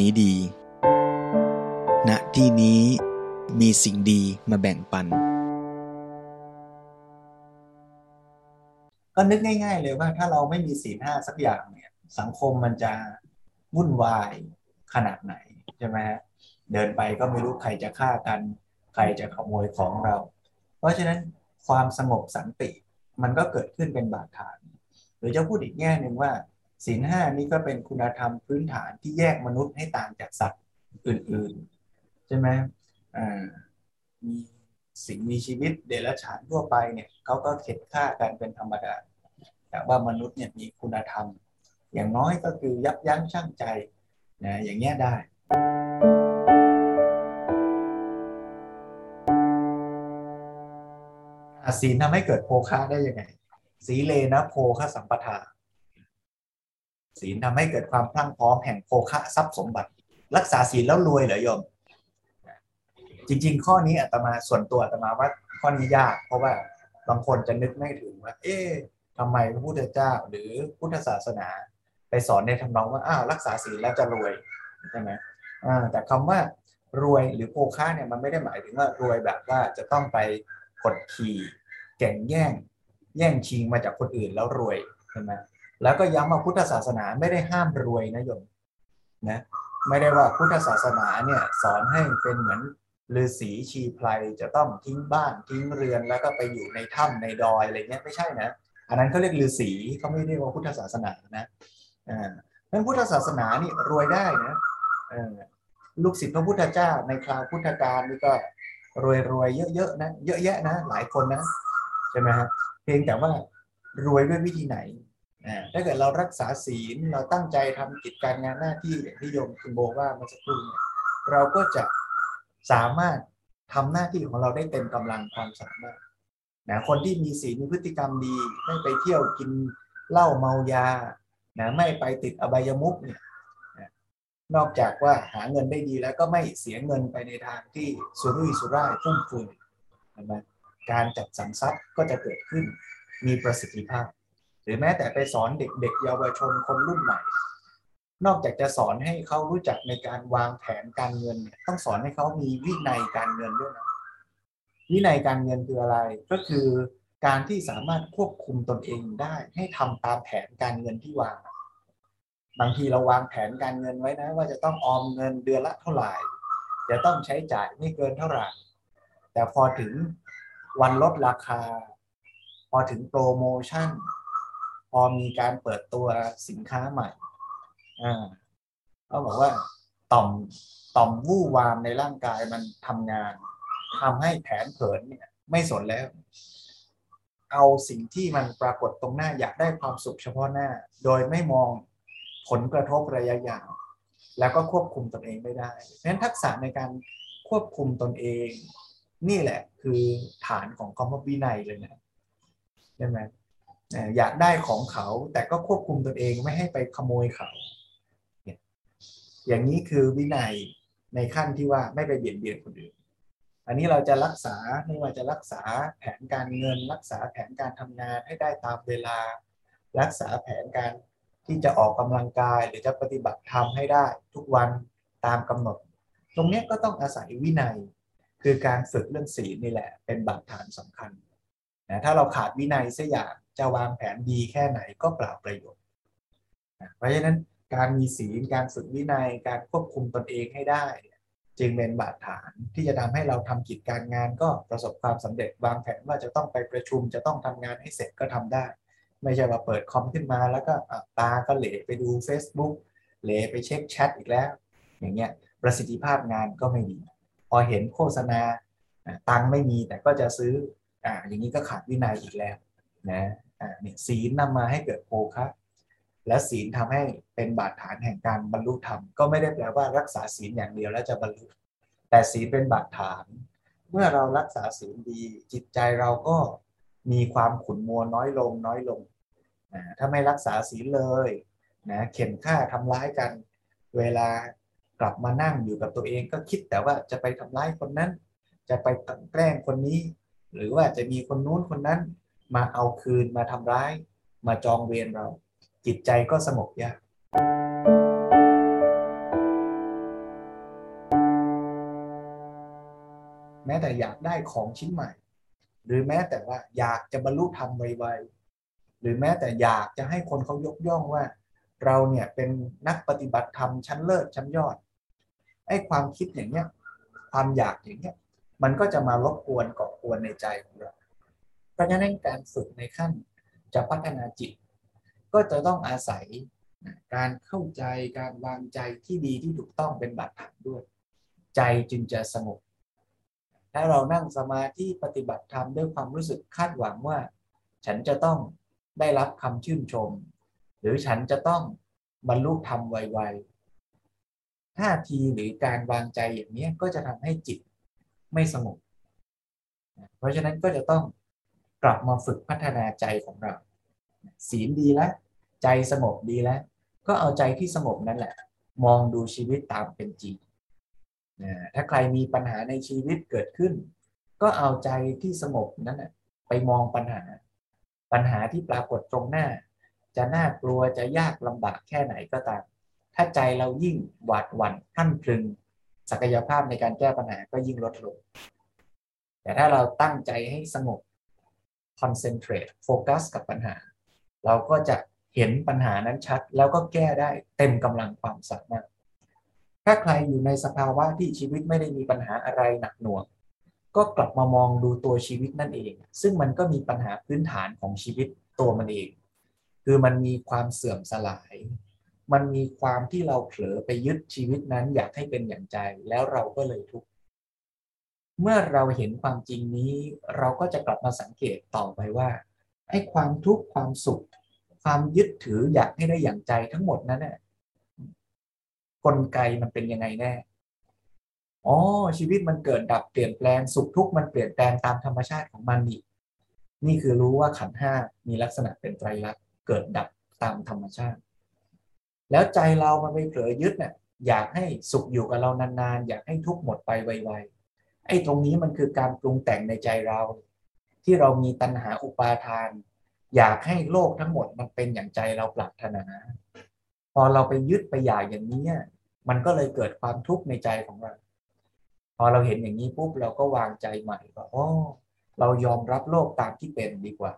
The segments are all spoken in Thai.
นี้ดี ณ ที่นี้มีสิ่งดีมาแบ่งปัน ก็นึกง่าย ๆ เลยว่าถ้าเราไม่มีศีลห้าสักอย่างเนี่ยสังคมมันจะวุ่นวายขนาดไหนใช่ไหมฮะเดินไปก็ไม่รู้ใครจะฆ่ากัน ใครจะขโมยของเรา เพราะฉะนั้นความสงบสันติมันก็เกิดขึ้นเป็นบาดฐาน หรือจะพูดอีกแง่หนึ่งว่า ศีลห้านี้ก็เป็นคุณธรรมพื้นฐานที่แยกมนุษย์ให้ต่างจากสัตว์อื่นๆ ใช่ไหมมีสิ่งมีชีวิตเดรัจฉานทั่วไปเนี่ยเขาก็เข็ดฆ่ากันเป็นธรรมดา แต่ว่ามนุษย์เนี่ยมีคุณธรรม อย่างน้อยก็คือยับยั้งชั่งใจนะอย่างเงี้ยได้ศีลทำให้เกิดโภคะได้ยังไง สีเลนะโภคะสัมปทา ศีลทำให้เกิดความพลั่งพร้อมแห่งโภคะทรัพย์สมบัติ รักษาศีลแล้วรวยเหรอโยม จริง ๆ ข้อนี้อาตมาส่วนตัวอาตมาว่าข้อนี้ยาก เพราะว่าบางคนจะนึกไม่ถึงว่า เอ๊ะทำไมพระพุทธเจ้าหรือพุทธศาสนา ไปสอนในทำนองว่าอ้าวรักษาศีลแล้วจะรวยใช่ไหมอ่าแต่คำว่ารวยหรือโภคะเนี่ยมันไม่ได้หมายถึงว่ารวยแบบว่าจะต้องไปกดขี่แก่งแย่ง แย่งชิงมาจากคนอื่นแล้วรวยใช่ไหม แล้วก็ย้ำว่าพุทธศาสนาไม่ได้ห้ามรวยนะโยมนะไม่ได้ว่าพุทธศาสนาเนี่ยสอนให้เป็นเหมือนฤาษีชีไพรจะต้องทิ้งบ้านทิ้งเรือนแล้วก็ไปอยู่ในถ้ำในดอยอะไรเงี้ยไม่ใช่นะอันนั้นเขาเรียกฤาษีเขาไม่เรียกว่าพุทธศาสนานะอ่านั้นพุทธศาสนานี่รวยได้นะลูกศิษย์พระพุทธเจ้าในคราวพุทธกาลนี่ก็รวยรวยเยอะๆนะเยอะแยะนะหลายคนนะใช่ไหมฮะเพียงแต่ว่ารวยด้วยวิธีไหน ถ้าเกิดเรารักษาศีลเราตั้งใจทำกิจการงานหน้าที่อย่างที่โยมคุณโบว่าเมื่อสักครู่เนี่ยเราก็จะสามารถทำหน้าที่ของเราได้เต็มกำลังความสามารถนะคนที่มีศีลมีพฤติกรรมดี ไม่ไปเที่ยวกินเหล้าเมายานะไม่ไปติดอบายมุกเนี่ยนอกจากว่าหาเงินได้ดีแล้วก็ไม่เสียเงินไปในทางที่สุรุ่ยสุร่ายฟุ่มเฟือยนะการจัดสรรทรัพย์ก็จะเกิดขึ้นมีประสิทธิภาพ รือแม้แต่ไปสอนเด็กๆเยาวชนคนรุ่นใหม่ นอกจากจะสอนให้เขารู้จักในการวางแผนการเงินเนี่ยต้องสอนให้เขามีวินัยการเงินด้วยนะวินัยการเงินคืออะไรก็คือการที่สามารถควบคุมตนเองได้ ให้ทำตามแผนการเงินที่วาง บางทีเราวางแผนการเงินไว้นะ ว่าจะต้องออมเงินเดือนละเท่าไหร่จะต้องใช้จ่ายไม่เกินเท่าไหร่ แต่พอถึงวันลดราคา พอถึงโปรโมชั่น อมีการเปิดตัวสินค้าใหม่ อ่าเขาบอกว่าต่อมต่อมวู่วามในร่างกายมันทำงานทำให้แผนเผินเนี่ย ไม่สนแล้ว เอาสิ่งที่มันปรากฏตรงหน้าอยากได้ความสุขเฉพาะหน้า โดยไม่มองผลกระทบระยะยาว แล้วก็ควบคุมตนเองไม่ได้เพราะฉะนั้นทักษะในการควบคุมตนเอง นี่แหละคือฐานของคำว่าวินัยเลยนะใช่ไหม อยากได้ของเขาแต่ก็ควบคุมตนเองไม่ให้ไปขโมยเขาอย่างนี้คือวินัยในขั้นที่ว่าไม่ไปเบียดเบียนคนอื่น อันนี้เราจะรักษาไม่ว่าจะรักษาแผนการเงิน รักษาแผนการทำงานให้ได้ตามเวลา รักษาแผนการที่จะออกกำลังกาย หรือจะปฏิบัติธรรมให้ได้ทุกวันตามกำหนด ตรงนี้ก็ต้องอาศัยวินัย คือการฝึกเรื่องศีลนี่แหละ เป็นบาดฐานสำคัญนะถ้าเราขาดวินัยเสียอย่าง จะวางแผนดีแค่ไหนก็เปล่าประโยชน์ เพราะฉะนั้นการมีศีลการฝึกวินัยการควบคุมตนเองให้ได้ จึงเป็นบาดฐานที่จะทำให้เราทำกิจการงานก็ประสบความสำเร็จวางแผนว่าจะต้องไปประชุมจะต้องทำงานให้เสร็จก็ทำได้ ไม่ใช่ว่าเปิดคอมขึ้นมาแล้วก็ตาก็เหลไปดู Facebook เหลไปเช็คแชทอีกแล้ว อย่างเงี้ยประสิทธิภาพงานก็ไม่ดี พอเห็นโฆษณาตังไม่มีแต่ก็จะซื้ออ่าอย่างนี้ก็ขาดวินัยอีกแล้วนะ อ่าเนี่ยศีลนำมาให้เกิดโภคะและศีลทำให้เป็นบาดฐานแห่งการบรรลุธรรมก็ไม่ได้แปลว่ารักษาศีลอย่างเดียวแล้วจะบรรลุ แต่ศีลเป็นบาดฐาน เมื่อเรารักษาศีลดี จิตใจเราก็มีความขุนมัวน้อยลงน้อยลงนะถ้าไม่รักษาศีลเลยนะเข็นฆ่าทำร้ายกัน เวลากลับมานั่งอยู่กับตัวเองก็คิดแต่ว่าจะไปทำร้ายคนนั้น จะไปแกล้งคนนี้ หรือว่าจะมีคนนู้นคนนั้น มาเอาคืนมาทำร้าย มาจองเวรเรา จิตใจก็สงบยากแม้แต่อยากได้ของชิ้นใหม่ หรือแม้แต่ว่าอยากจะบรรลุธรรมไวๆหรือแม้แต่อยากจะให้คนเขายกย่องว่า เราเนี่ยเป็นนักปฏิบัติธรรมชั้นเลิศชั้นยอดไอ้ความคิดอย่างเนี้ยความอยากอย่างเนี้ยมันก็จะมารบกวนก่อกวนในใจของเรา เพราะฉะนั้นการฝึกในขั้นจะพัฒนาจิต ก็จะต้องอาศัยการเข้าใจการวางใจที่ดีที่ถูกต้องเป็นบาดฐานด้วย ใจจึงจะสงบถ้าเรานั่งสมาธิปฏิบัติธรรมด้วยความรู้สึกคาดหวังว่า ฉันจะต้องได้รับคำชื่นชม หรือฉันจะต้องบรรลุธรรมไวๆท่าทีหรือการวางใจอย่างนี้ก็จะทำให้จิตไม่สงบเพราะฉะนั้นก็จะต้อง กลับมาฝึกพัฒนาใจของเรา ศีลดีแล้วใจสงบดีแล้ว ก็เอาใจที่สงบนั่นแหละ มองดูชีวิตตามเป็นจริงถ้าใครมีปัญหาในชีวิตเกิดขึ้น ก็เอาใจที่สงบนั้นไปมองปัญหา ปัญหาที่ปรากฏตรงหน้า จะน่ากลัวจะยากลำบากแค่ไหนก็ตาม ถ้าใจเรายิ่งหวาดหวั่นท่านพลึง ศักยภาพในการแก้ปัญหาก็ยิ่งลดลงแต่ถ้าเราตั้งใจให้สงบ concentrate โฟกัสกับปัญหา เราก็จะเห็นปัญหานั้นชัด แล้วก็แก้ได้เต็มกำลังความสามารถ ถ้าใครอยู่ในสภาวะที่ชีวิตไม่ได้มีปัญหาอะไรหนักหน่วง ก็กลับมามองดูตัวชีวิตนั่นเอง ซึ่งมันก็มีปัญหาพื้นฐานของชีวิตตัวมันเอง คือมันมีความเสื่อมสลาย มันมีความที่เราเผลอไปยึดชีวิตนั้นอยากให้เป็นอย่างใจ แล้วเราก็เลยทุกข์ เมื่อเราเห็นความจริงนี้ เราก็จะกลับมาสังเกตต่อไปว่าไอ้ความทุกข์ความสุข ความยึดถืออยากให้ได้อย่างใจทั้งหมดนั้นน่ะกลไกมันเป็นยังไงแน่อ๋อชีวิตมันเกิดดับเปลี่ยนแปลงสุขทุกข์มันเปลี่ยนแปลงตามธรรมชาติของมันนี่นี่คือรู้ว่าขันห้ามีลักษณะเป็นไตรลักษณ์เกิดดับตามธรรมชาติ แล้วใจเรามันไปเผลอยึดเนี่ยอยากให้สุขอยู่กับเรานานๆ อยากให้ทุกข์หมดไปไวๆ ไอ้ตรงนี้มันคือการปรุงแต่งในใจเรา ที่เรามีตัณหาอุปาทาน อยากให้โลกทั้งหมดมันเป็นอย่างใจเราปรารถนา พอเราไปยึดไปอยากอย่างนี้มันก็เลยเกิดความทุกข์ในใจของเรา พอเราเห็นอย่างนี้ปุ๊บเราก็วางใจใหม่ว่าอ๋อเรายอมรับโลกตามที่เป็นดีกว่า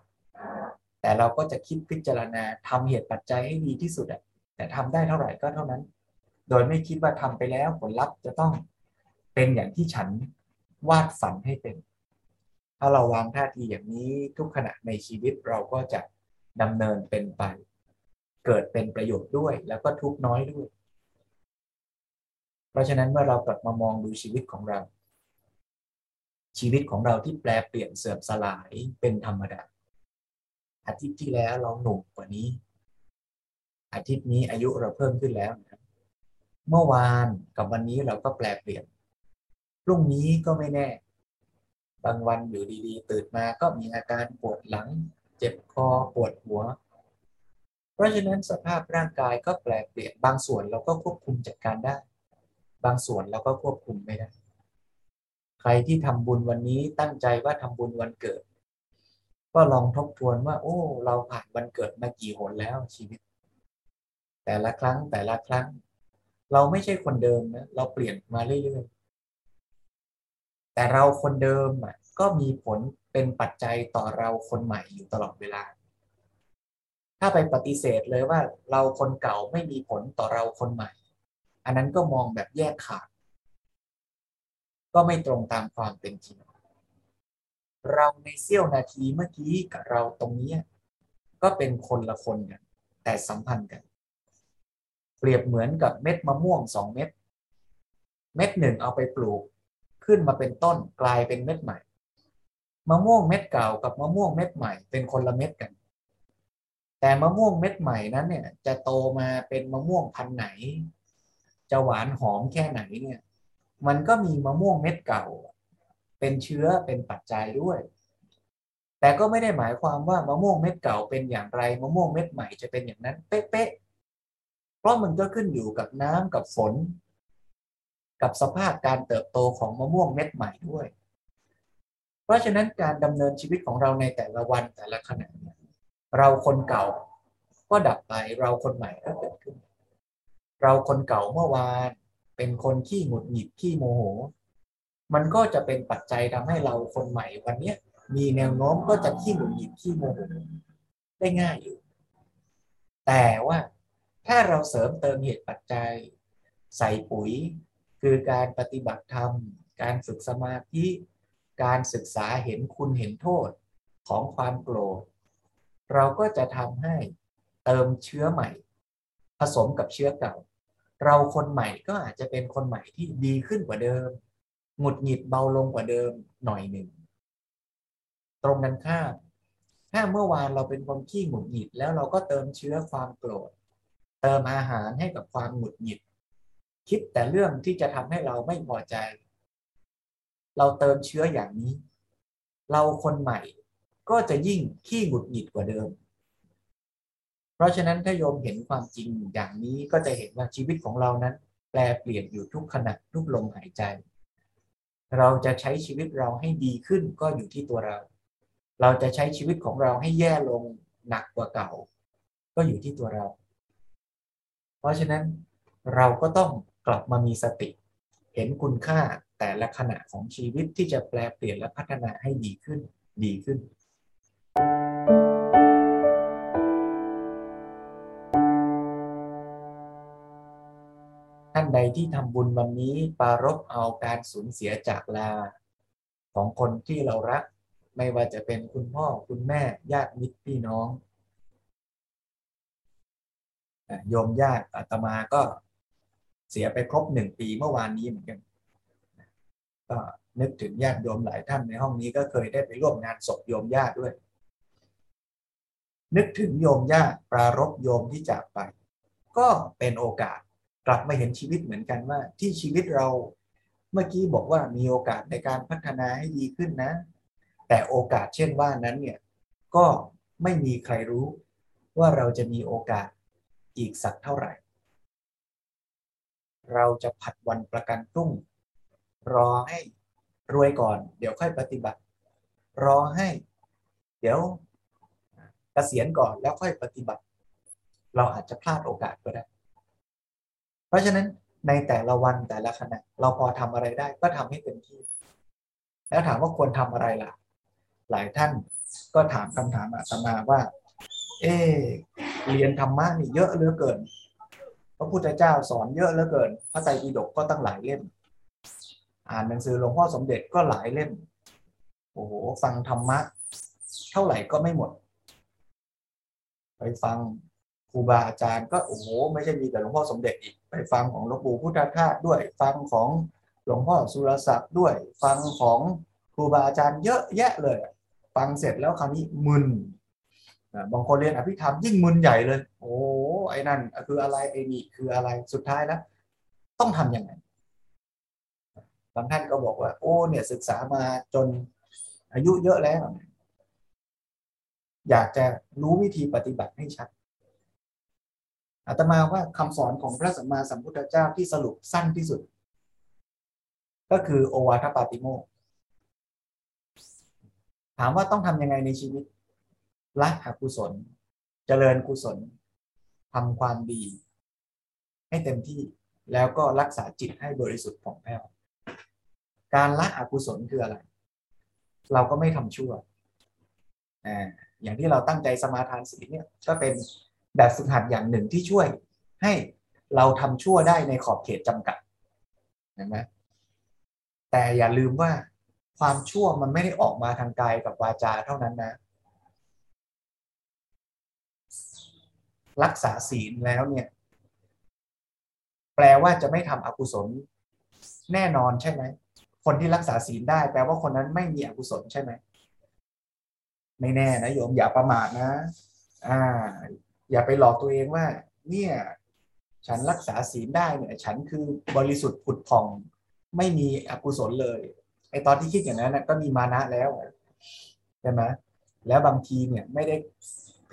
แต่เราก็จะคิดพิจารณาทำเหตุปัจจัยให้ดีที่สุดอะแต่ทำได้เท่าไหร่ก็เท่านั้น โดยไม่คิดว่าทำไปแล้วผลลัพธ์จะต้องเป็นอย่างที่ฉัน วาดฝันให้เป็น ถ้าเราวางท่าทีอย่างนี้ทุกขณะในชีวิตเราก็จะดำเนินเป็นไป เกิดเป็นประโยชน์ด้วย แล้วก็ทุกน้อยด้วย เพราะฉะนั้นเมื่อเรากลับมามองดูชีวิตของเรา ชีวิตของเราที่แปลเปลี่ยนเสื่อมสลายเป็นธรรมดาอาทิตย์ที่แล้วเราหนุ่มกว่านี้ อาทิตย์นี้อายุเราเพิ่มขึ้นแล้วนะเมื่อวานกับวันนี้เราก็แปลเปลี่ยน รุ่งนี้ก็ไม่แน่ บางวันอยู่ดีๆ ตื่นมาก็มีอาการปวดหลัง เจ็บคอปวดหัว เพราะฉะนั้นสภาพร่างกายก็แปลเปลี่ยนบางส่วนเราก็ควบคุมจัดการได้ บางส่วนเราก็ควบคุมไม่ได้ ใครที่ทำบุญวันนี้ตั้งใจว่าทำบุญวันเกิด ก็ลองทบทวนว่า โอ้ เราผ่านวันเกิดมากี่หนแล้วชีวิต แต่ละครั้งแต่ละครั้งเราไม่ใช่คนเดิมนะ เราเปลี่ยนมาเรื่อยๆ แต่เราคนเดิมอะก็มีผลเป็นปัจจัยต่อเราคนใหม่อยู่ตลอดเวลา ถ้าไปปฏิเสธเลยว่าเราคนเก่าไม่มีผลต่อเราคนใหม่ อันนั้นก็มองแบบแยกขาด ก็ไม่ตรงตามความเป็นจริง เราในเสี้ยวนาทีเมื่อกี้กับเราตรงนี้ก็เป็นคนละคนกัน แต่สัมพันธ์กัน เปรียบเหมือนกับเม็ดมะม่วงสองเม็ด เม็ดหนึ่งเอาไปปลูก ขึ้นมาเป็นต้นกลายเป็นเม็ดใหม่มะม่วงเม็ดเก่ากับมะม่วงเม็ดใหม่เป็นคนละเม็ดกัน แต่มะม่วงเม็ดใหม่นั้นเนี่ย จะโตมาเป็นมะม่วงพันธุ์ไหน จะหวานหอมแค่ไหนเนี่ย มันก็มีมะม่วงเม็ดเก่า เป็นเชื้อเป็นปัจจัยด้วย แต่ก็ไม่ได้หมายความว่ามะม่วงเม็ดเก่าเป็นอย่างไรมะม่วงเม็ดใหม่จะเป็นอย่างนั้นเป๊ะเพราะมันก็ขึ้นอยู่กับน้ำกับฝน กับสภาพการเติบโตของมะม่วงเม็ดใหม่ด้วย เพราะฉะนั้นการดำเนินชีวิตของเราในแต่ละวันแต่ละขณะเราคนเก่าก็ดับไปเราคนใหม่ก็เกิดขึ้น เราคนเก่าเมื่อวานเป็นคนขี้หงุดหงิดขี้โมโห มันก็จะเป็นปัจจัยทำให้เราคนใหม่วันเนี้ยมีแนวโน้มก็จะขี้หงุดหงิดขี้โมโหได้ง่ายอยู่ แต่ว่าถ้าเราเสริมเติมเหตุปัจจัย ใส่ปุ๋ย คือการปฏิบัติธรรม การฝึกสมาธิ การศึกษาเห็นคุณเห็นโทษของความโกรธ เราก็จะทำให้เติมเชื้อใหม่ ผสมกับเชื้อเก่า เราคนใหม่ก็อาจจะเป็นคนใหม่ที่ดีขึ้นกว่าเดิม หงุดหงิดเบาลงกว่าเดิมหน่อยหนึ่ง ตรงกันข้ามถ้าเมื่อวานเราเป็นคนขี้หงุดหงิดแล้วเราก็เติมเชื้อความโกรธ เติมอาหารให้กับความหงุดหงิด คิดแต่เรื่องที่จะทำให้เราไม่พอใจ เราเติมเชื้ออย่างนี้ เราคนใหม่ก็จะยิ่งขี้หงุดหงิดกว่าเดิม เพราะฉะนั้นถ้าโยมเห็นความจริงอย่างนี้ก็จะเห็นว่าชีวิตของเรานั้น แปลเปลี่ยนอยู่ทุกขณะทุกลมหายใจ เราจะใช้ชีวิตเราให้ดีขึ้นก็อยู่ที่ตัวเรา เราจะใช้ชีวิตของเราให้แย่ลงหนักกว่าเก่า ก็อยู่ที่ตัวเรา เพราะฉะนั้นเราก็ต้อง กลับมามีสติ เห็นคุณค่าแต่ละขณะของชีวิตที่จะแปลเปลี่ยนและพัฒนาให้ดีขึ้นดีขึ้น ท่านใดที่ทำบุญวันนี้ปารบเอาการสูญเสียจากลา ของคนที่เรารัก ไม่ว่าจะเป็นคุณพ่อคุณแม่ญาติมิตรพี่น้องโยมญาติอาตมาก็ เสียไปครบหนึ่งปีเมื่อวานนี้เหมือนกันก็นึกถึงญาติโยมหลายท่านในห้องนี้ก็เคยได้ไปร่วมงานศพโยมญาติด้วย นึกถึงโยมญาติปรารบโยมที่จากไป ก็เป็นโอกาสกลับมาเห็นชีวิตเหมือนกันว่า ที่ชีวิตเราเมื่อกี้บอกว่ามีโอกาสในการพัฒนาให้ดีขึ้นนะ แต่โอกาสเช่นว่านั้นเนี่ยก็ไม่มีใครรู้ว่าเราจะมีโอกาสอีกสักเท่าไหร่ เราจะผัดวันประกันพรุ่ง รอให้รวยก่อน เดี๋ยวค่อยปฏิบัติ รอให้ เดี๋ยวเกษียณก่อนแล้วค่อยปฏิบัติ เราอาจจะพลาดโอกาสก็ได้ เพราะฉะนั้นในแต่ละวันแต่ละขณะเราพอทำอะไรได้ก็ทำให้เต็มที่ แล้วถามว่าควรทำอะไรล่ะ หลายท่านก็ถามคำถามอาตมาว่า เอเรียนธรรมะนี่เยอะเหลือเกิน พระพุทธเจ้าสอนเยอะเหลือเกิน พระไตรปิฎกก็ตั้งหลายเล่ม อ่านหนังสือหลวงพ่อสมเด็จก็หลายเล่ม โอ้โห ฟังธรรมะ เท่าไหร่ก็ไม่หมด ไปฟังครูบาอาจารย์ก็โอ้โห ไม่ใช่มีแต่หลวงพ่อสมเด็จอีก ไปฟังของหลวงปู่พุทธทาสด้วย ฟังของหลวงพ่อสุรศักดิ์ด้วย ฟังของครูบาอาจารย์เยอะแยะเลย ฟังเสร็จแล้วคราวนี้มึนบางคนเรียนอภิธรรมยิ่งมึนใหญ่เลย โอ้ ไอ้นั่นคืออะไรไอ้นี่คืออะไรสุดท้ายแล้วต้องทำยังไงบางท่านก็บอกว่า โอ้เนี่ยศึกษามาจนอายุเยอะแล้ว อยากจะรู้วิธีปฏิบัติให้ชัดอาตมาว่าคำสอนของพระสัมมาสัมพุทธเจ้าที่สรุปสั้นที่สุด ก็คือโอวาทปาติโมกถามว่าต้องทำยังไงในชีวิตละอกุศล เจริญกุศล ทำความดี ให้เต็มที่แล้วก็รักษาจิตให้บริสุทธิ์ผ่องแผ้วการละอกุศลคืออะไร เราก็ไม่ทำชั่วอ่าอย่างที่เราตั้งใจสมาทานศีลเนี่ยก็เป็นแบบฝึกหัดอย่างหนึ่งที่ช่วยให้เราทำชั่วได้ในขอบเขตจำกัดเห็นไหมแต่อย่าลืมว่าความชั่วมันไม่ได้ออกมาทางกายกับวาจาเท่านั้นนะ รักษาศีลแล้วเนี่ย แปลว่าจะไม่ทำอกุศลแน่นอนใช่ไหมคนที่รักษาศีลได้แปลว่าคนนั้นไม่มีอกุศลใช่ไหมไม่แน่นะโยมอย่าประมาทนะ อ่า อย่าไปหลอกตัวเองว่า เนี่ย ฉันรักษาศีลได้เนี่ย ฉันคือบริสุทธิ์ผุดผ่อง ไม่มีอกุศลเลยไอตอนที่คิดอย่างนั้นก็มีมานะแล้วใช่ไหมแล้วบางทีเนี่ยไม่ได้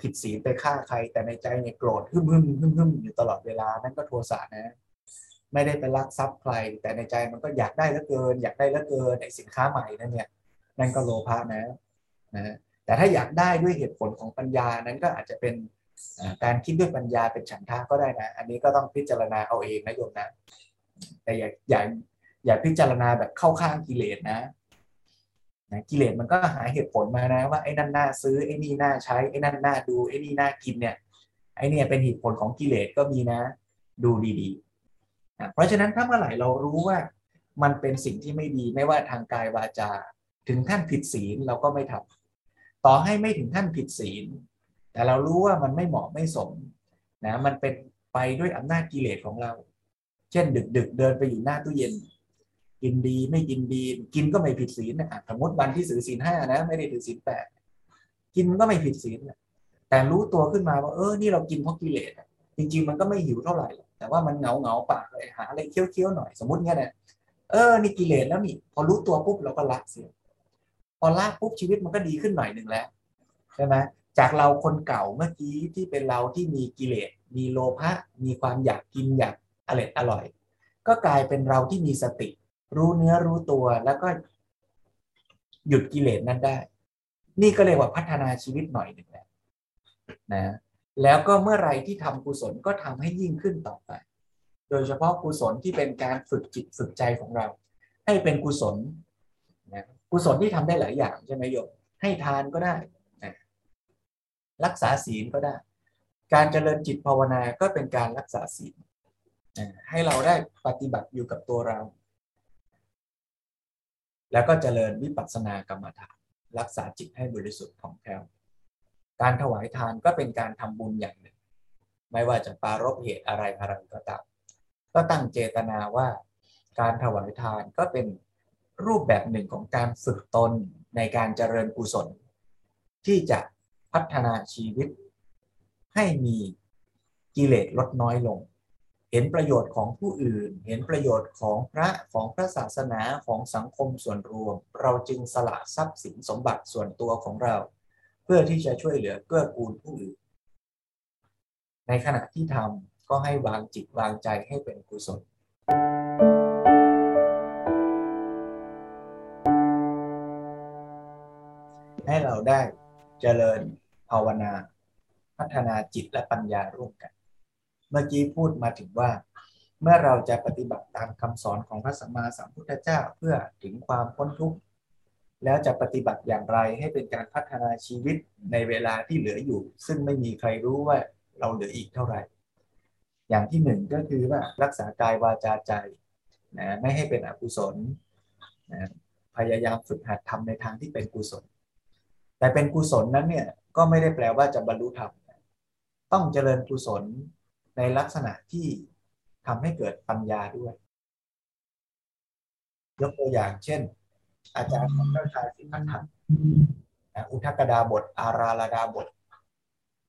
ผิดศีลไปฆ่าใคร แต่ในใจเนี่ยโกรธหึ่มหึ่มหึ่มหึ่มอยู่ตลอดเวลานั่นก็โทสะนะ ไม่ได้ไปลักทรัพย์ใคร แต่ในใจมันก็อยากได้เหลือเกิน อยากได้เหลือเกินในสินค้าใหม่นั่นเนี่ย นั่นก็โลภะนะนะแต่ถ้าอยากได้ด้วยเหตุผลของปัญญานั้นก็อาจจะเป็นการคิดด้วยปัญญาเป็นฉันทะก็ได้นะ อันนี้ก็ต้องพิจารณาเอาเองนะโยมนะ แต่อย่าอย่าอย่าพิจารณาแบบเข้าข้างกิเลสนะ นะกิเลสมันก็หาเหตุผลมานะว่าไอ้นั่นน่าซื้อไอ้นี่น่าใช้ไอ้นั่นน่าดูไอ้นี่น่ากินเนี่ยไอ้นี่เป็นเหตุผลของกิเลสก็มีนะ ดูดีๆนะเพราะฉะนั้นถ้าเมื่อไหร่เรารู้ว่ามันเป็นสิ่งที่ไม่ดีไม่ว่าทางกายวาจา ถึงท่านผิดศีลเราก็ไม่ทำต่อให้ไม่ถึงท่านผิดศีล แต่เรารู้ว่ามันไม่เหมาะไม่สมนะมันเป็นไปด้วยอำนาจกิเลสของเรา เช่นดึกดึกเดินไปอยู่หน้าตู้เย็น กินดีไม่กินดี กินก็ไม่ผิดศีลนะสมมติวันที่ถือศีลห้านะ ไม่ได้ถือศีลแปดกินก็ไม่ผิดศีลแต่รู้ตัวขึ้นมาว่าเออนี่เรากินเพราะกิเลสจริงๆมันก็ไม่หิวเท่าไหร่ แต่ว่ามันเหงาเหงาปากเลยหาอะไรเคี้ยวๆหน่อยสมมติเงี้ยนะเออนี่กิเลสแล้วนี่พอรู้ตัวปุ๊บเราก็ละเสียพอละปุ๊บชีวิตมันก็ดีขึ้นหน่อยหนึ่งแล้วใช่ไหมจากเราคนเก่าเมื่อกี้ที่เป็นเราที่มีกิเลส มีโลภะมีความอยากกินอยากอร่อยอร่อย ก็กลายเป็นเราที่มีสติ รู้เนื้อรู้ตัวแล้วก็หยุดกิเลสนั้นได้ นี่ก็เรียกว่าพัฒนาชีวิตหน่อยหนึ่งแล้วนะ แล้วก็เมื่อไรที่ทำกุศลก็ทำให้ยิ่งขึ้นต่อไป โดยเฉพาะกุศลที่เป็นการฝึกจิตฝึกใจของเรา ให้เป็นกุศลนะกุศลที่ทำได้หลายอย่างใช่ไหมโยมให้ทานก็ได้นะรักษาศีลก็ได้ การเจริญจิตภาวนาก็เป็นการรักษาศีลนะให้เราได้ปฏิบัติอยู่กับตัวเรา แล้วก็เจริญวิปัสสนากรรมฐาน รักษาจิตให้บริสุทธิ์ของแท้การถวายทานก็เป็นการทำบุญอย่างหนึ่ง ไม่ว่าจะปารบเหตุอะไรอะไรก็ตาม ก็ตั้งเจตนาว่าการถวายทานก็เป็นรูปแบบหนึ่งของการฝึกตนในการเจริญกุศล ที่จะพัฒนาชีวิตให้มีกิเลสลดน้อยลง เห็นประโยชน์ของผู้อื่น เห็นประโยชน์ของพระของพระศาสนาของสังคมส่วนรวม เราจึงสละทรัพย์สินสมบัติส่วนตัวของเรา เพื่อที่จะช่วยเหลือเกื้อกูลผู้อื่น ในขณะที่ทำก็ให้วางจิตวางใจให้เป็นกุศลให้เราได้เจริญภาวนา พัฒนาจิตและปัญญาร่วมกัน เมื่อกี้พูดมาถึงว่า เมื่อเราจะปฏิบัติตามคำสอนของพระสัมมาสัมพุทธเจ้าเพื่อถึงความพ้นทุกข์แล้วจะปฏิบัติอย่างไรให้เป็นการพัฒนาชีวิตในเวลาที่เหลืออยู่ ซึ่งไม่มีใครรู้ว่าเราเหลืออีกเท่าไหร่ อย่างที่หนึ่งก็คือว่ารักษากายวาจาใจนะไม่ให้เป็นอกุศลนะพยายามฝึกหัดทำในทางที่เป็นกุศล แต่เป็นกุศลนั้นเนี่ยก็ไม่ได้แปลว่าจะบรรลุธรรม ต้องเจริญกุศล ในลักษณะที่ทำให้เกิดปัญญาด้วย ยกตัวอย่างเช่น อาจารย์ของเจ้าชายสิทธัตถะอุทกดาบท อาราลดาบท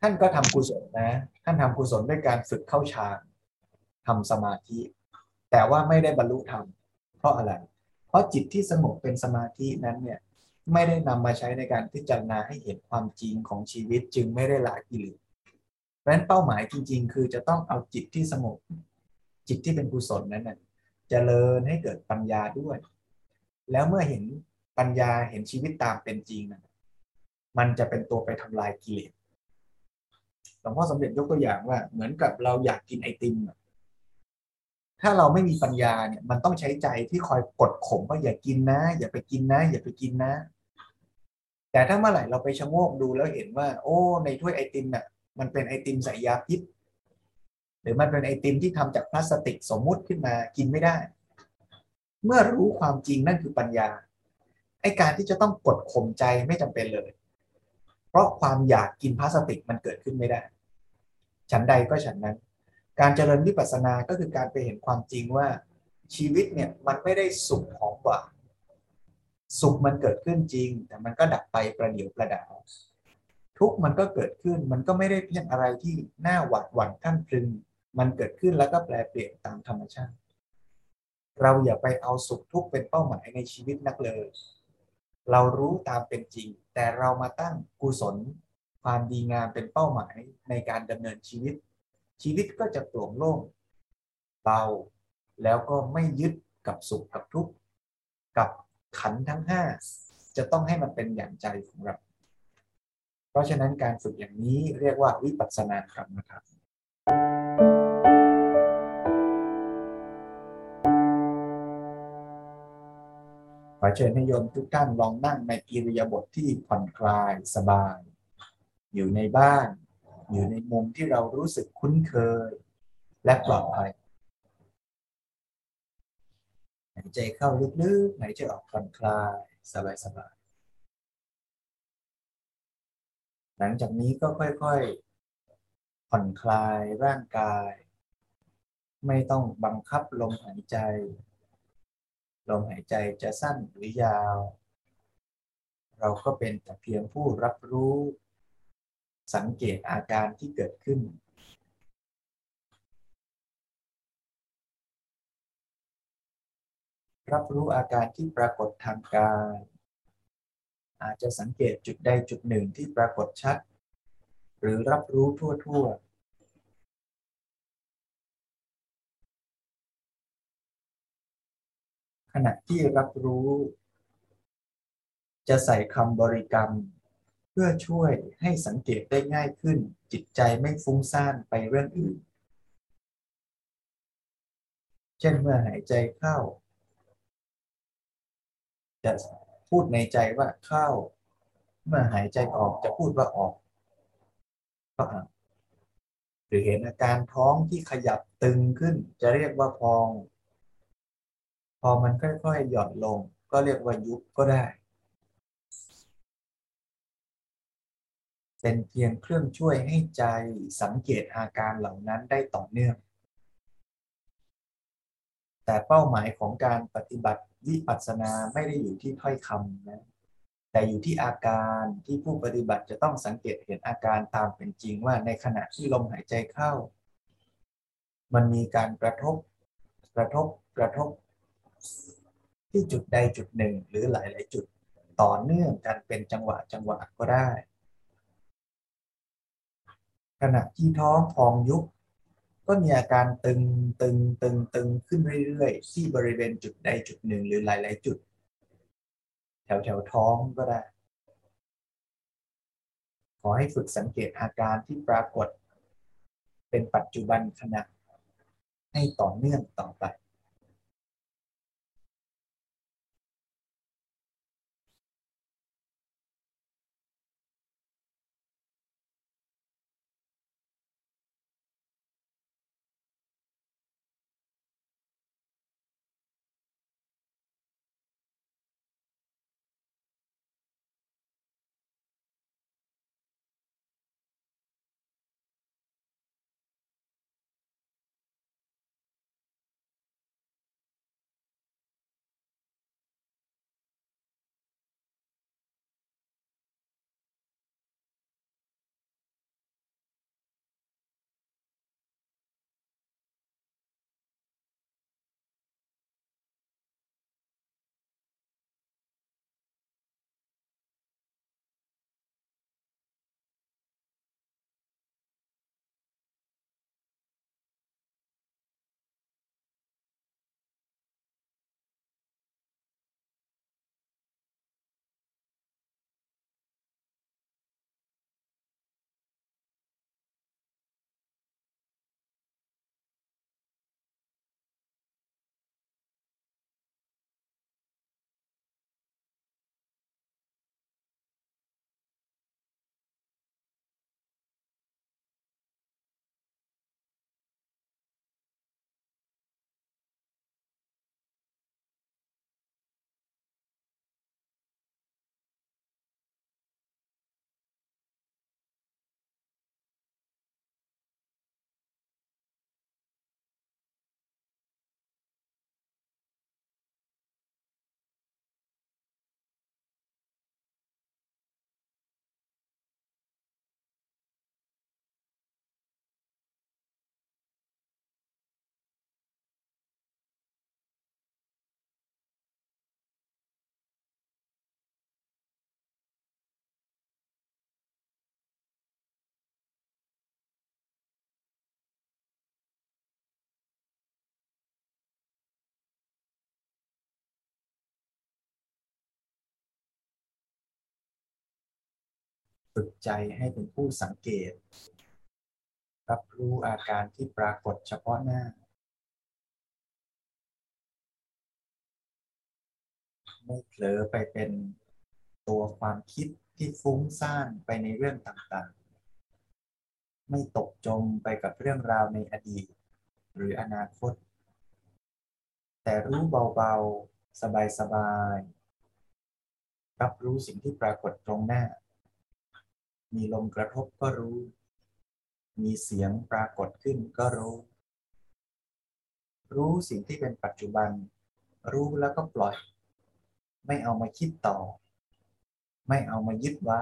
ท่านก็ทำกุศลนะ ท่านทำกุศลด้วยการฝึกเข้าฌานทำสมาธิ แต่ว่าไม่ได้บรรลุธรรมเพราะอะไร เพราะจิตที่สงบเป็นสมาธินั้นเนี่ยไม่ได้นำมาใช้ในการพิจารณาให้เห็นความจริงของชีวิตจึงไม่ได้ละกิเลส ราะฉะนั้นเป้าหมายจริง ๆ คือจะต้องเอาจิตที่สงบจิตที่เป็นกุศลนั้นนะจะเจริญให้เกิดปัญญาด้วย แล้วเมื่อเห็นปัญญาเห็นชีวิตตามเป็นจริงนะมันจะเป็นตัวไปทำลายกิเลสหลวงพ่อสมเด็จยกตัวอย่างว่า เหมือนกับเราอยากกินไอติมถ้าเราไม่มีปัญญาเนี่ย มันต้องใช้ใจที่คอยกดข่มว่าอย่ากินนะ อย่าไปกินนะ อย่าไปกินนะ แต่ถ้าเมื่อไหร่เราไปชะโงกดูแล้วเห็นว่า โอ้ ในถ้วยไอติมน่ะ มันเป็นไอติมใส่ยาพิษ หรือมันเป็นไอติมที่ทำจากพลาสติกสมมุติขึ้นมากินไม่ได้ เมื่อรู้ความจริงนั่นคือปัญญาไอการที่จะต้องกดข่มใจไม่จำเป็นเลย เพราะความอยากกินพลาสติกมันเกิดขึ้นไม่ได้ ฉันใดก็ฉันนั้น การเจริญวิปัสสนาก็คือการไปเห็นความจริงว่าชีวิตเนี่ยมันไม่ได้สุขหอมหวานสุขมันเกิดขึ้นจริง แต่มันก็ดับไปประเดี๋ยวประดาว ทุกมันก็เกิดขึ้นมันก็ไม่ได้เพียงอะไรที่น่าหวาดหวั่นขั้นพลึง มันเกิดขึ้นแล้วก็แปลเปลี่ยนตามธรรมชาติ เราอย่าไปเอาสุขทุกข์เป็นเป้าหมายในชีวิตนักเลย เรารู้ตามเป็นจริง แต่เรามาตั้งกุศล ความดีงามเป็นเป้าหมายในการดำเนินชีวิต ชีวิตก็จะโปร่งโล่งเบา แล้วก็ไม่ยึดกับสุขกับทุกข์กับขันทั้งห้าจะต้องให้มันเป็นอย่างใจของเรา เพราะฉะนั้นการฝึกอย่างนี้เรียกว่าวิปัสสนาครับนะครับคอเชิญให้โยมทุกท่านลองนั่งในอิริยาบถทที่ผ่อนคลายสบาย อยู่ในบ้าน อยู่ในมุมที่เรารู้สึกคุ้นเคย และปลอดภัยหายใจเข้าลึกๆหายใจออกผ่อนคลายสบาย หลังจากนี้ก็ค่อยๆ ผ่อนคลายร่างกาย ไม่ต้องบังคับลมหายใจ ลมหายใจจะสั้นหรือยาว เราก็เป็นแต่เพียงผู้รับรู้ สังเกตอาการที่เกิดขึ้นรับรู้อาการที่ปรากฏทางกาย อาจจะสังเกตจุดใดจุดหนึ่งที่ปรากฏชัด หรือรับรู้ทั่วๆขณะที่รับรู้ จะใส่คำบริกรรม เพื่อช่วยให้สังเกตได้ง่ายขึ้น จิตใจไม่ฟุ้งซ่านไปเรื่องอื่น เช่นเมื่อหายใจเข้าจะ พูดในใจว่าเข้า เมื่อหายใจออกจะพูดว่าออกก็หรือเห็นอาการท้องที่ขยับตึงขึ้น จะเรียกว่าพอง พอมันค่อยๆหย่อนลง ก็เรียกว่ายุบก็ได้ เป็นเพียงเครื่องช่วยให้ใจสังเกตอาการเหล่านั้นได้ต่อเนื่อง แต่เป้าหมายของการปฏิบัติวิปัสสนาไม่ได้อยู่ที่ถ้อยคำนะแต่อยู่ที่อาการที่ผู้ปฏิบัติจะต้องสังเกตเห็นอาการตามเป็นจริงว่าในขณะที่ลมหายใจเข้า มันมีการกระทบกระทบกระทบ ที่จุดใดจุดหนึ่ง หรือหลาย ๆ จุดต่อเนื่องกันเป็นจังหวะจังหวะก็ได้ ขณะที่ท้องพองยุบ ก็มีอาการตึงตึงตึงตึงขึ้นเรื่อยๆ ที่บริเวณจุดใดจุดหนึ่งหรือหลาย ๆ จุด แถวแถวท้องก็ได้ ขอให้ฝึกสังเกตอาการที่ปรากฏ เป็นปัจจุบันขณะให้ต่อเนื่องต่อไป ฝึกใจให้เป็นผู้สังเกต รับรู้อาการที่ปรากฏเฉพาะหน้า ไม่เผลอไปเป็นตัวความคิดที่ฟุ้งซ่านไปในเรื่องต่างๆ ไม่ตกจมไปกับเรื่องราวในอดีต หรืออนาคต แต่รู้เบาๆ สบายๆรับรู้สิ่งที่ปรากฏตรงหน้า มีลมกระทบก็รู้ มีเสียงปรากฏขึ้นก็รู้ รู้สิ่งที่เป็นปัจจุบัน รู้แล้วก็ปล่อย ไม่เอามาคิดต่อ ไม่เอามายึดไว้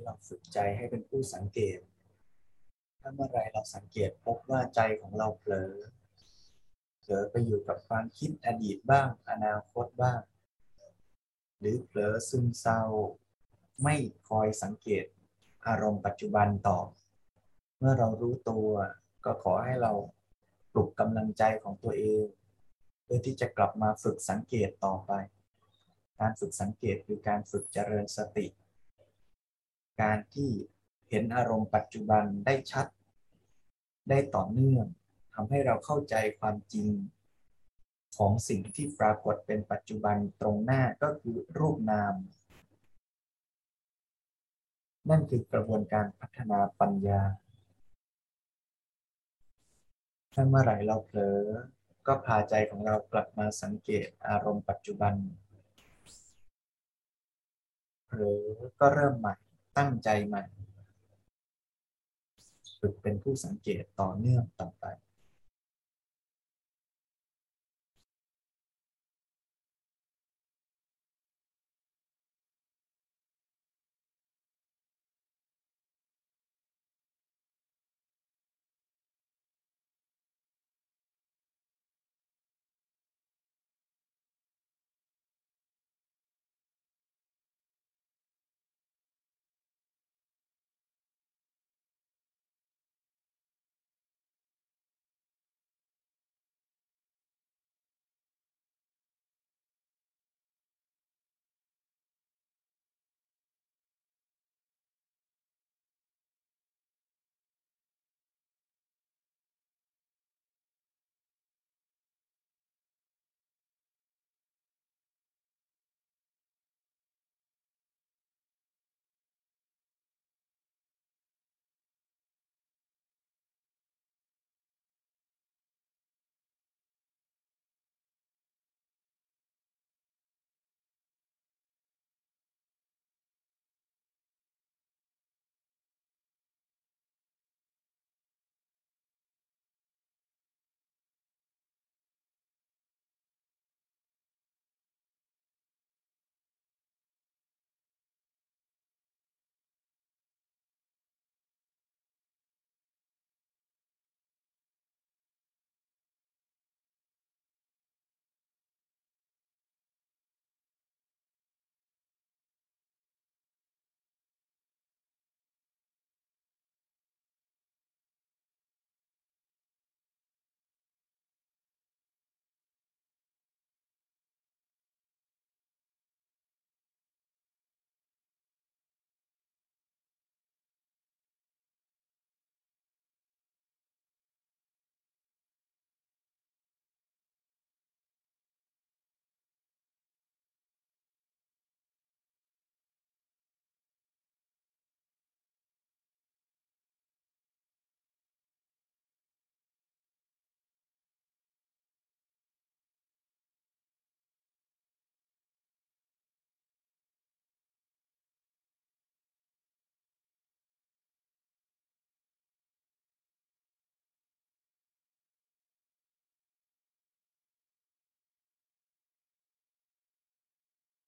ที่เราฝึกใจให้เป็นผู้สังเกต ถ้าเมื่อไรเราสังเกตพบว่าใจของเราเผลอเผลอไปอยู่กับความคิดอดีตบ้าง อนาคตบ้าง หรือเผลอซึมเศร้า ไม่คอยสังเกตอารมณ์ปัจจุบันต่อ เมื่อเรารู้ตัวก็ขอให้เราปลุกกำลังใจของตัวเอง เพื่อที่จะกลับมาฝึกสังเกตต่อไป การฝึกสังเกตคือการฝึกเจริญสติ การที่เห็นอารมณ์ปัจจุบันได้ชัด ได้ต่อเนื่องทำให้เราเข้าใจความจริง ของสิ่งที่ปรากฏเป็นปัจจุบันตรงหน้าก็คือรูปนาม นั่นคือกระบวนการพัฒนาปัญญา ถ้าเมื่อไหร่เราเผลอ ก็พาใจของเรากลับมาสังเกตอารมณ์ปัจจุบันเผลอก็เริ่มใหม่ ตั้งใจมาฝึกเป็นผู้สังเกตต่อเนื่องต่อไป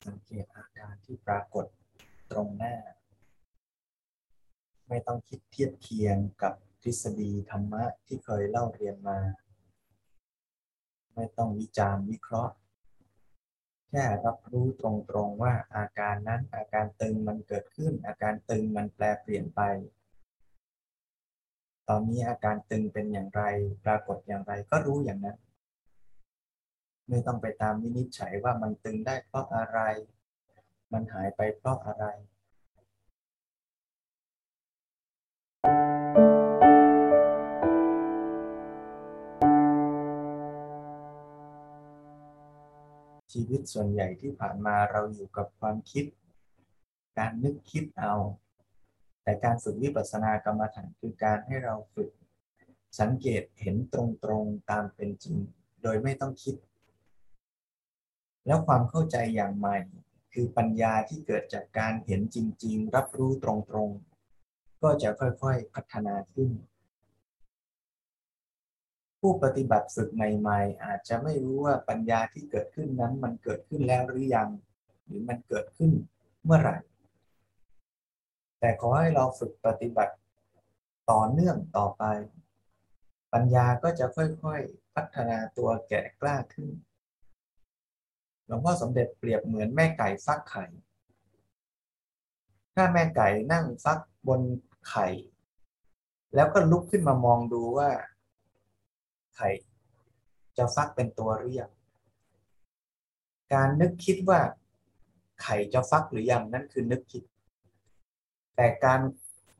สังเกตอาการที่ปรากฏตรงหน้า ไม่ต้องคิดเทียบเคียงกับทฤษฎีธรรมะที่เคยเล่าเรียนมา ไม่ต้องวิจารณ์วิเคราะห์ แค่รับรู้ตรงๆว่าอาการนั้นอาการตึงมันเกิดขึ้น อาการตึงมันแปลเปลี่ยนไป ตอนนี้อาการตึงเป็นอย่างไร ปรากฏอย่างไรก็รู้อย่างนั้น ไม่ต้องไปตามวินิจฉัยว่ามันตึงได้เพราะอะไร มันหายไปเพราะอะไรชีวิตส่วนใหญ่ที่ผ่านมาเราอยู่กับความคิด การนึกคิดเอา แต่การฝึกวิปัสสนากรรมฐานคือการให้เราฝึก สังเกตเห็นตรงๆตามเป็นจริง โดยไม่ต้องคิด แล้วความเข้าใจอย่างใหม่ คือปัญญาที่เกิดจากการเห็นจริง ๆ รับรู้ตรงๆ ก็จะค่อยๆพัฒนาขึ้น ผู้ปฏิบัติฝึกใหม่ ๆ อาจจะไม่รู้ว่าปัญญาที่เกิดขึ้นนั้นมันเกิดขึ้นแล้วหรือยัง หรือมันเกิดขึ้นเมื่อไหร่ แต่ขอให้เราฝึกปฏิบัติต่อเนื่องต่อไป ปัญญาก็จะค่อยๆ พัฒนาตัวแก่กล้าขึ้น หลวงพ่อสมเด็จเปรียบเหมือนแม่ไก่ฟักไข่ ถ้าแม่ไก่นั่งฟักบนไข่ แล้วก็ลุกขึ้นมามองดูว่า ไข่จะฟักเป็นตัวหรือยังการนึกคิดว่า ไข่จะฟักหรือยังนั่นคือนึกคิด แต่การ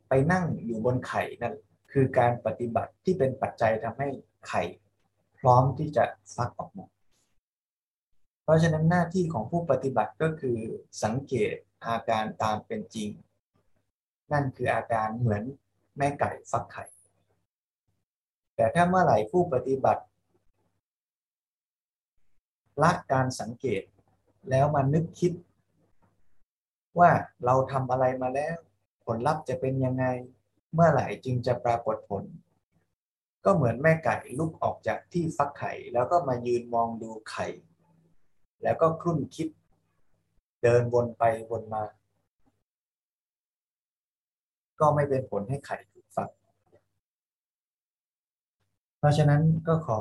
ไปนั่งอยู่บนไข่นั่นคือการปฏิบัติที่เป็นปัจจัยทำให้ไข่ พร้อมที่จะฟักออกมา ราะฉะนั้นหน้าที่ของผู้ปฏิบัติก็คือสังเกตอาการตามเป็นจริง นั่นคืออาการเหมือนแม่ไก่ฟักไข่ แต่ถ้าเมื่อไหร่ผู้ปฏิบัติละการสังเกตแล้วมานึกคิด ว่าเราทำอะไรมาแล้ว ผลลัพธ์จะเป็นยังไง เมื่อไหร่จึงจะปรากฏผล ก็เหมือนแม่ไก่ลุกออกจากที่ฟักไข่ แล้วก็มายืนมองดูไข่ แล้วก็ครุ่นคิด เดินวนไปวนมา ก็ไม่เป็นผลให้ไข่ถูกฟัก เพราะฉะนั้นก็ขอ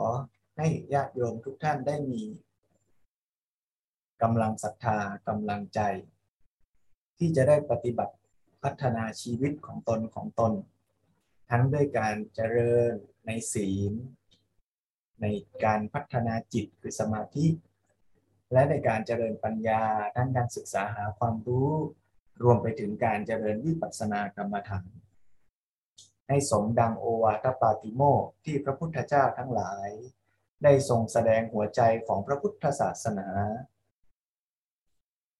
ให้ญาติโยมทุกท่านได้มีกำลังศรัทธากำลังใจ ที่จะได้ปฏิบัติพัฒนาชีวิตของตนของตน ทั้งด้วยการเจริญในศีล ในการพัฒนาจิตคือสมาธิ และในการเจริญปัญญาทั้งการศึกษาหาความรู้ รวมไปถึงการเจริญวิปัสสนากรรมฐานให้สมดังโอวาทปาติโมกที่พระพุทธเจ้าทั้งหลาย ได้ทรงแสดงหัวใจของพระพุทธศาสนา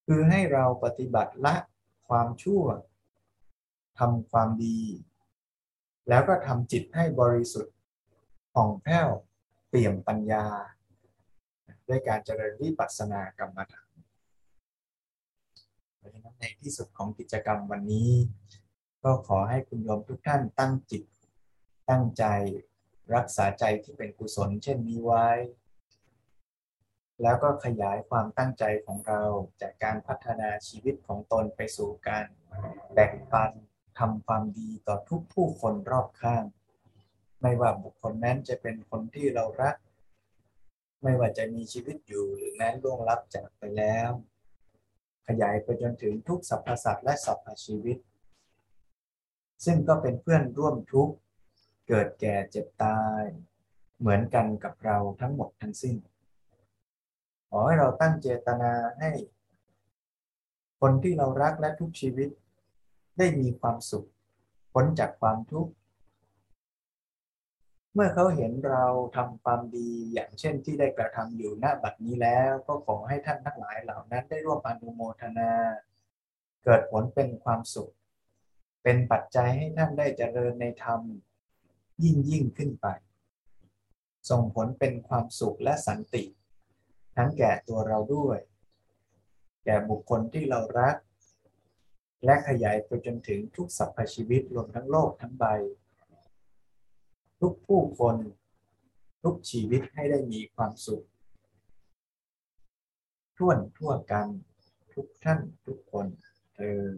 คือให้เราปฏิบัติละความชั่วทำความดี แล้วก็ทำจิตให้บริสุทธิ์ผ่องแผ้วเปี่ยมปัญญา ด้วยการเจริญวิปัสสนากรรมฐานเพราะฉะนั้นในที่สุดของกิจกรรมวันนี้ ก็ขอให้คุณโยมทุกท่านตั้งจิต ตั้งใจรักษาใจที่เป็นกุศล เช่นนี้ไว้ แล้วก็ขยายความตั้งใจของเราจากการพัฒนาชีวิตของตนไปสู่การแบ่งปันทำความดีต่อทุกผู้คนรอบข้าง ไม่ว่าบุคคลนั้นจะเป็นคนที่เรารัก ไม่ว่าจะมีชีวิตอยู่หรือแม้ล่วงลับจากไปแล้ว ขยายไปจนถึงทุกสรรพสัตว์และสรรพชีวิต ซึ่งก็เป็นเพื่อนร่วมทุกข์เกิดแก่เจ็บตาย เหมือนกันกับเราทั้งหมดทั้งสิ้นขอให้เราตั้งเจตนาให้ คนที่เรารักและทุกชีวิต ได้มีความสุขพ้นจากความทุกข์ เมื่อเขาเห็นเราทำความดีอย่างเช่นที่ได้กระทำอยู่หน้าบัดนี้แล้ว ก็ขอให้ท่านทั้งหลายเหล่านั้นได้ร่วมอนุโมทนา เกิดผลเป็นความสุข เป็นปัจจัยให้ท่านได้เจริญในธรรม ยิ่งยิ่งขึ้นไป ส่งผลเป็นความสุขและสันติ ทั้งแก่ตัวเราด้วย แก่บุคคลที่เรารัก และขยายไปจนถึงทุกสรรพชีวิตรวมทั้งโลกทั้งใบ ทุกผู้คน ทุกชีวิตให้ได้มีความสุขท่วนทั่วกัน ทุกท่านทุกคนเออ